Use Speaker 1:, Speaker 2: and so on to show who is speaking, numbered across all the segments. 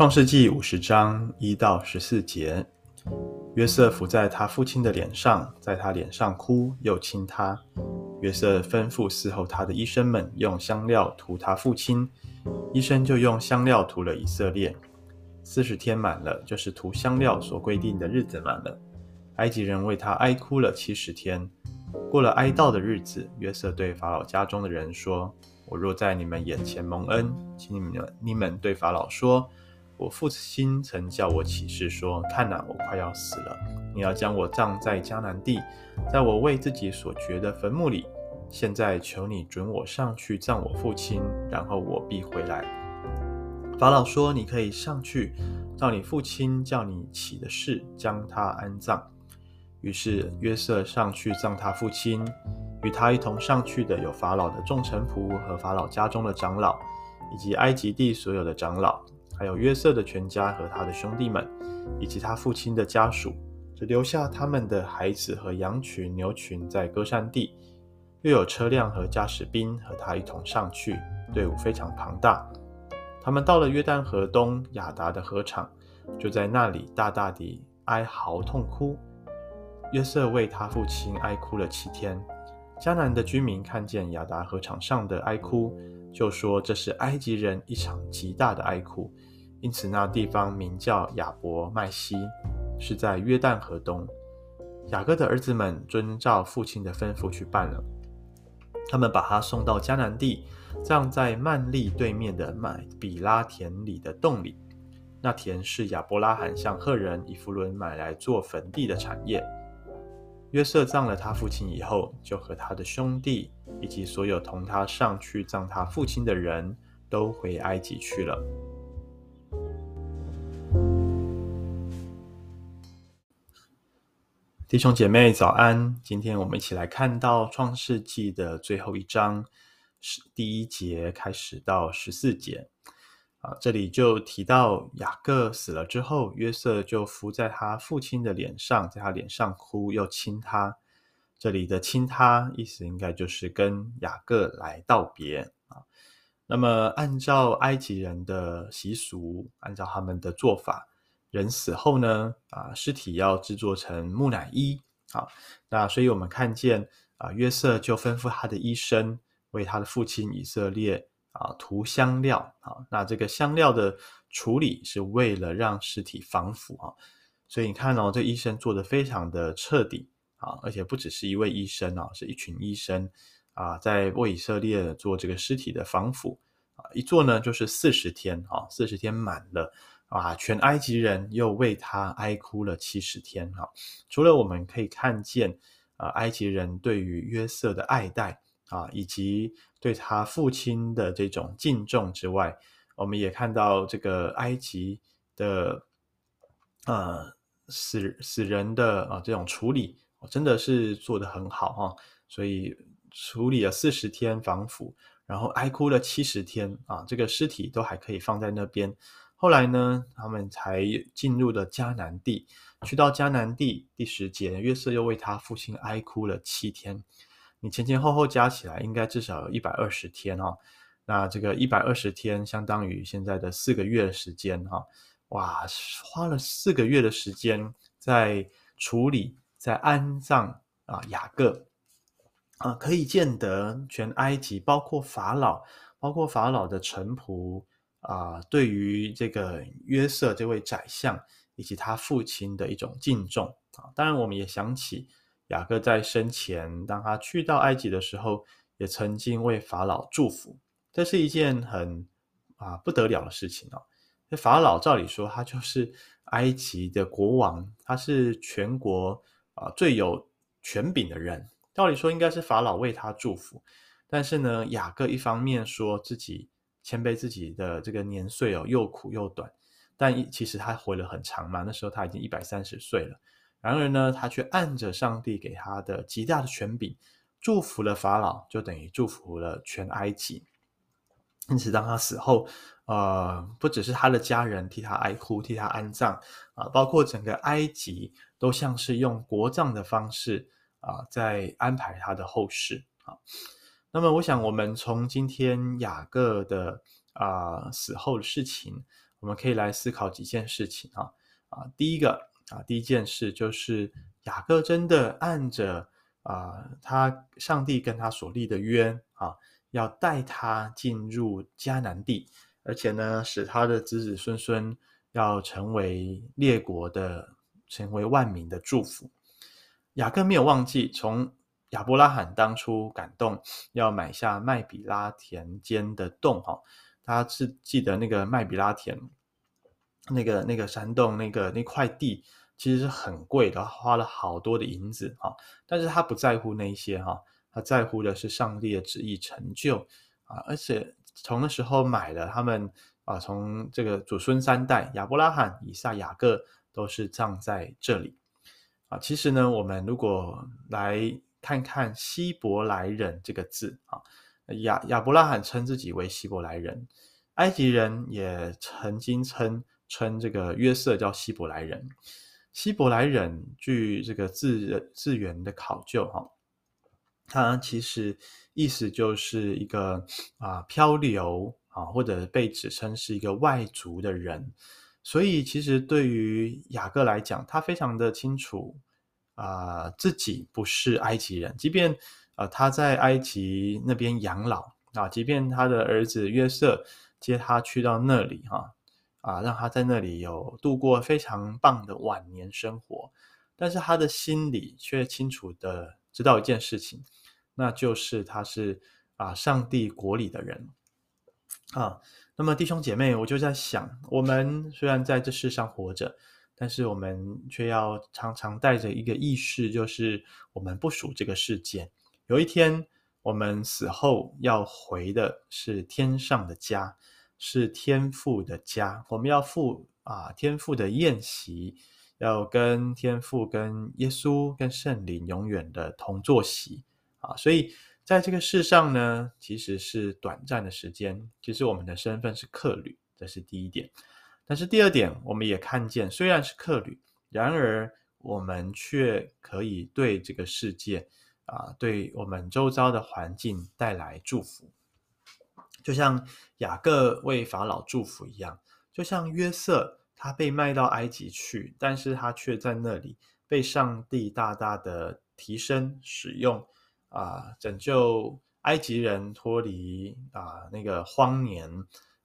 Speaker 1: 创世纪五十章一到十四节，约瑟伏在他父亲的脸上，在他脸上哭，又亲他。约瑟吩咐伺候他的医生们用香料涂他父亲，医生就用香料涂了以色列。四十天满了，就是涂香料所规定的日子满了。埃及人为他哀哭了七十天。过了哀悼的日子，约瑟对法老家中的人说：“我若在你们眼前蒙恩，请你们你们对法老说。”我父亲曾叫我起誓说：“看哪，我快要死了。你要将我葬在迦南地，在我为自己所掘的坟墓里。现在求你准我上去葬我父亲，然后我必回来。”法老说：“你可以上去，照你父亲叫你起的誓，将他安葬。”于是约瑟上去葬他父亲，与他一同上去的有法老的众臣仆和法老家中的长老，以及埃及地所有的长老。还有约瑟的全家和他的兄弟们，以及他父亲的家属，只留下他们的孩子和羊群、牛群在歌山地。又有车辆和驾驶兵和他一同上去，队伍非常庞大。他们到了约旦河东雅达的河场，就在那里大大地哀嚎痛哭。约瑟为他父亲哀哭了七天。迦南的居民看见雅达河场上的哀哭，就说这是埃及人一场极大的哀哭。因此，那地方名叫亚伯麦西，是在约旦河东。雅各的儿子们遵照父亲的吩咐去办了。他们把他送到迦南地，葬在曼利对面的麦比拉田里的洞里。那田是亚伯拉罕向赫人以弗伦买来做坟地的产业。约瑟葬了他父亲以后，就和他的兄弟以及所有同他上去葬他父亲的人都回埃及去了。弟兄姐妹早安！今天我们一起来看到创世纪的最后一章，是第一节开始到十四节啊。这里就提到雅各死了之后，约瑟就伏在他父亲的脸上，在他脸上哭，又亲他。这里的亲他意思应该就是跟雅各来道别啊。那么按照埃及人的习俗，按照他们的做法。人死后呢，啊，尸体要制作成木乃伊，啊，那所以我们看见啊，约瑟就吩咐他的医生为他的父亲以色列啊涂香料，啊，那这个香料的处理是为了让尸体防腐啊，所以你看哦，这医生做得非常的彻底啊，而且不只是一位医生啊，是一群医生。啊，在为以色列做这个尸体的防腐啊，一做呢就是四十天啊，四十天满了。啊，全埃及人又为他哀哭了七十天哈。除了我们可以看见啊，埃及人对于约瑟的爱戴啊，以及对他父亲的这种敬重之外，我们也看到这个埃及的呃死死人的啊这种处理，真的是做得很好哈。所以处理了四十天防腐，然后哀哭了七十天啊，这个尸体都还可以放在那边。后来呢，他们才进入了迦南地。去到迦南地第十节，约瑟又为他父亲哀哭了七天。你前前后后加起来，应该至少有一百二十天哈、那这个一百二十天，相当于现在的四个月的时间哈、哇，花了四个月的时间在处理、在安葬啊雅各啊，可以见得全埃及，包括法老，包括法老的臣仆。啊、呃，对于这个约瑟这位宰相以及他父亲的一种敬重啊，当然我们也想起雅各在生前，当他去到埃及的时候，也曾经为法老祝福，这是一件很啊不得了的事情哦。那法老照理说他就是埃及的国王，他是全国啊最有权柄的人，照理说应该是法老为他祝福，但是呢，雅各一方面说自己。谦卑自己的这个年岁哦，又苦又短，但其实他活了很长嘛。那时候他已经一百三十岁了。然而呢，他却按着上帝给他的极大的权柄，祝福了法老，就等于祝福了全埃及。因此，当他死后，呃，不只是他的家人替他哀哭、替他安葬啊，包括整个埃及都像是用国葬的方式啊，在安排他的后事啊。那么，我想我们从今天雅各的啊、死后的事情，我们可以来思考几件事情啊啊，第一个啊，第一件事就是雅各真的按着啊，他上帝跟他所立的约啊，要带他进入迦南地，而且呢，使他的子子孙孙要成为列国的，成为万民的祝福。雅各没有忘记从亚伯拉罕当初感动要买下麦比拉田间的洞哈。他是记得那个麦比拉田，那个那个山洞，那个那块地其实是很贵的，花了好多的银子哈。但是他不在乎那些哈，他在乎的是上帝的旨意成就啊。而且从那时候买了他们啊，从这个祖孙三代亚伯拉罕、以撒、雅各都是葬在这里啊。其实呢，我们如果来看看希伯来人这个字啊。亚亚伯拉罕称自己为希伯来人，埃及人也曾经称称这个约瑟叫希伯来人。希伯来人据这个字字源的考究，哈，它其实意思就是一个啊漂流啊，或者被指称是一个外族的人。所以其实对于雅各来讲，他非常的清楚啊，自己不是埃及人，即便。呃，他在埃及那边养老啊，即便他的儿子约瑟接他去到那里哈，啊，让他在那里有度过非常棒的晚年生活，但是他的心里却清楚的知道一件事情，那就是他是啊上帝国里的人啊。那么弟兄姐妹，我就在想，我们虽然在这世上活着，但是我们却要常常带着一个意识，就是我们不属这个世界。有一天，我们死后要回的是天上的家，是天父的家。我们要赴啊天父的宴席，要跟天父、跟耶稣、跟圣灵永远的同坐席啊。所以，在这个世上呢，其实是短暂的时间。其实我们的身份是客旅，这是第一点。但是第二点，我们也看见，虽然是客旅，然而我们却可以对这个世界。啊，对我们周遭的环境带来祝福，就像雅各为法老祝福一样，就像约瑟他被卖到埃及去，但是他却在那里被上帝大大的提升使用，啊，拯救埃及人脱离啊那个荒年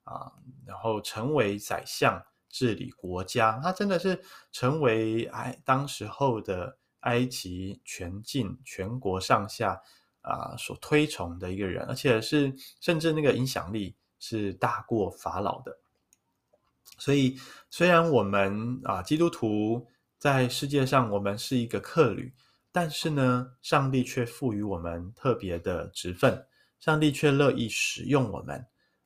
Speaker 1: 啊，然后成为宰相治理国家，他真的是成为埃当时候的。埃及全境全国上下啊、所推崇的一个人，而且是甚至那个影响力是大过法老的。所以，虽然我们啊、基督徒在世界上我们是一个客旅，但是呢，上帝却赋予我们特别的职分，上帝却乐意使用我们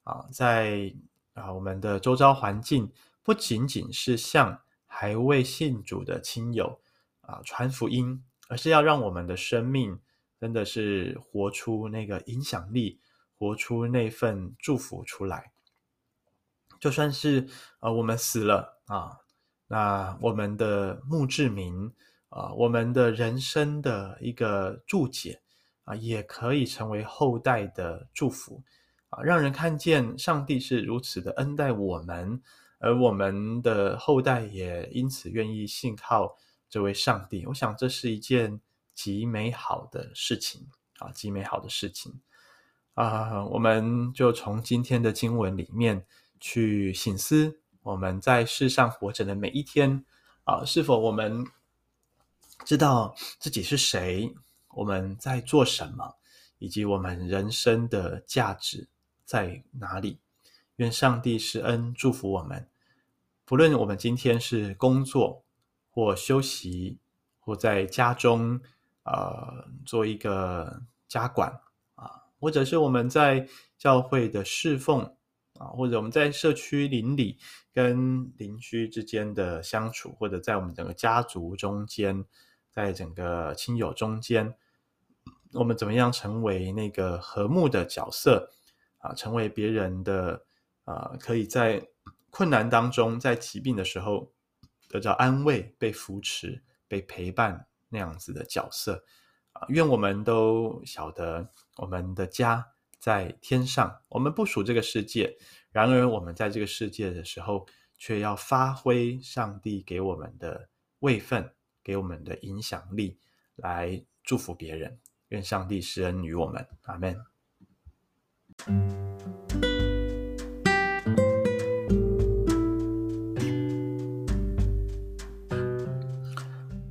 Speaker 1: 啊，在啊我们的周遭环境，不仅仅是向还未信主的亲友。啊，传福音，而是要让我们的生命真的是活出那个影响力，活出那份祝福出来。就算是呃我们死了啊，那我们的墓志铭啊，我们的人生的一个注解啊，也可以成为后代的祝福啊，让人看见上帝是如此的恩待我们，而我们的后代也因此愿意信靠。这位上帝，我想这是一件极美好的事情啊，极美好的事情啊！我们就从今天的经文里面去省思，我们在世上活着的每一天啊，是否我们知道自己是谁，我们在做什么，以及我们人生的价值在哪里？愿上帝施恩祝福我们，不论我们今天是工作。或休息，或在家中，呃，做一个家管啊，或者是我们在教会的侍奉啊，或者我们在社区邻里跟邻居之间的相处，或者在我们整个家族中间，在整个亲友中间，我们怎么样成为那个和睦的角色啊？成为别人的啊，可以在困难当中，在疾病的时候。得到安慰、被扶持、被陪伴那样子的角色啊，愿我们都晓得我们的家在天上，我们不属这个世界。然而，我们在这个世界的时候，却要发挥上帝给我们的位分，给我们的影响力，来祝福别人。愿上帝施恩于我们，阿门。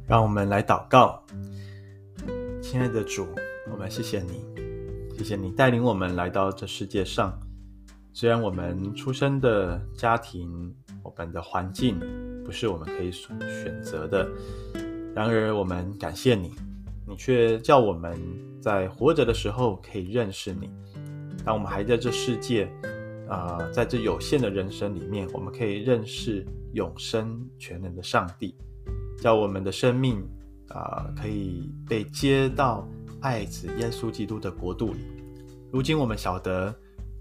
Speaker 1: 让我们来祷告，亲爱的主，我们谢谢你，谢谢你带领我们来到这世界上。虽然我们出生的家庭，我们的环境不是我们可以选择的，然而我们感谢你，你却叫我们在活着的时候可以认识你。当我们还在这世界，啊、在这有限的人生里面，我们可以认识永生全能的上帝，叫我们的生命啊、可以被接到爱子耶稣基督的国度里。如今我们晓得，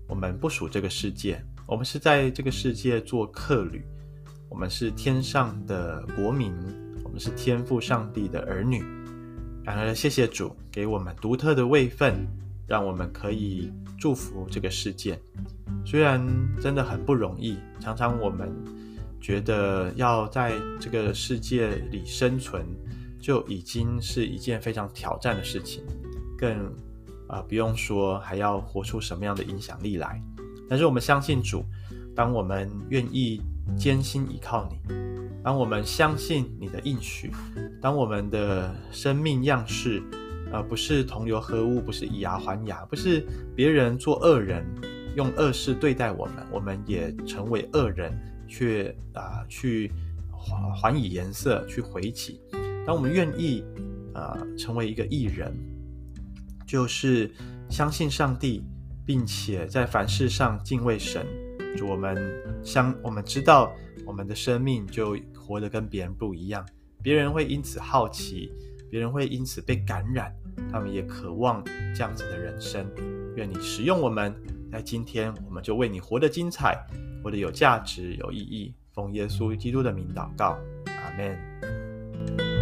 Speaker 1: 我们不属这个世界，我们是在这个世界做客旅。我们是天上的国民，我们是天父上帝的儿女。然而，谢谢主给我们独特的位分，让我们可以祝福这个世界。虽然真的很不容易，常常我们觉得要在这个世界里生存，就已经是一件非常挑战的事情，更啊、不用说还要活出什么样的影响力来。但是我们相信主，当我们愿意。坚心依靠你，当我们相信你的应许，当我们的生命样式，呃，不是同流合污，不是以牙还牙，不是别人做恶人，用恶事对待我们，我们也成为恶人，却啊、去还还以颜色，去回击。当我们愿意啊、成为一个艺人，就是相信上帝，并且在凡事上敬畏神。就我们相，我们知道我们的生命就活得跟别人不一样，别人会因此好奇，别人会因此被感染，他们也渴望这样子的人生。愿你使用我们，在今天，我们就为你活得精彩，活得有价值、有意义。奉耶稣基督的名祷告，阿门。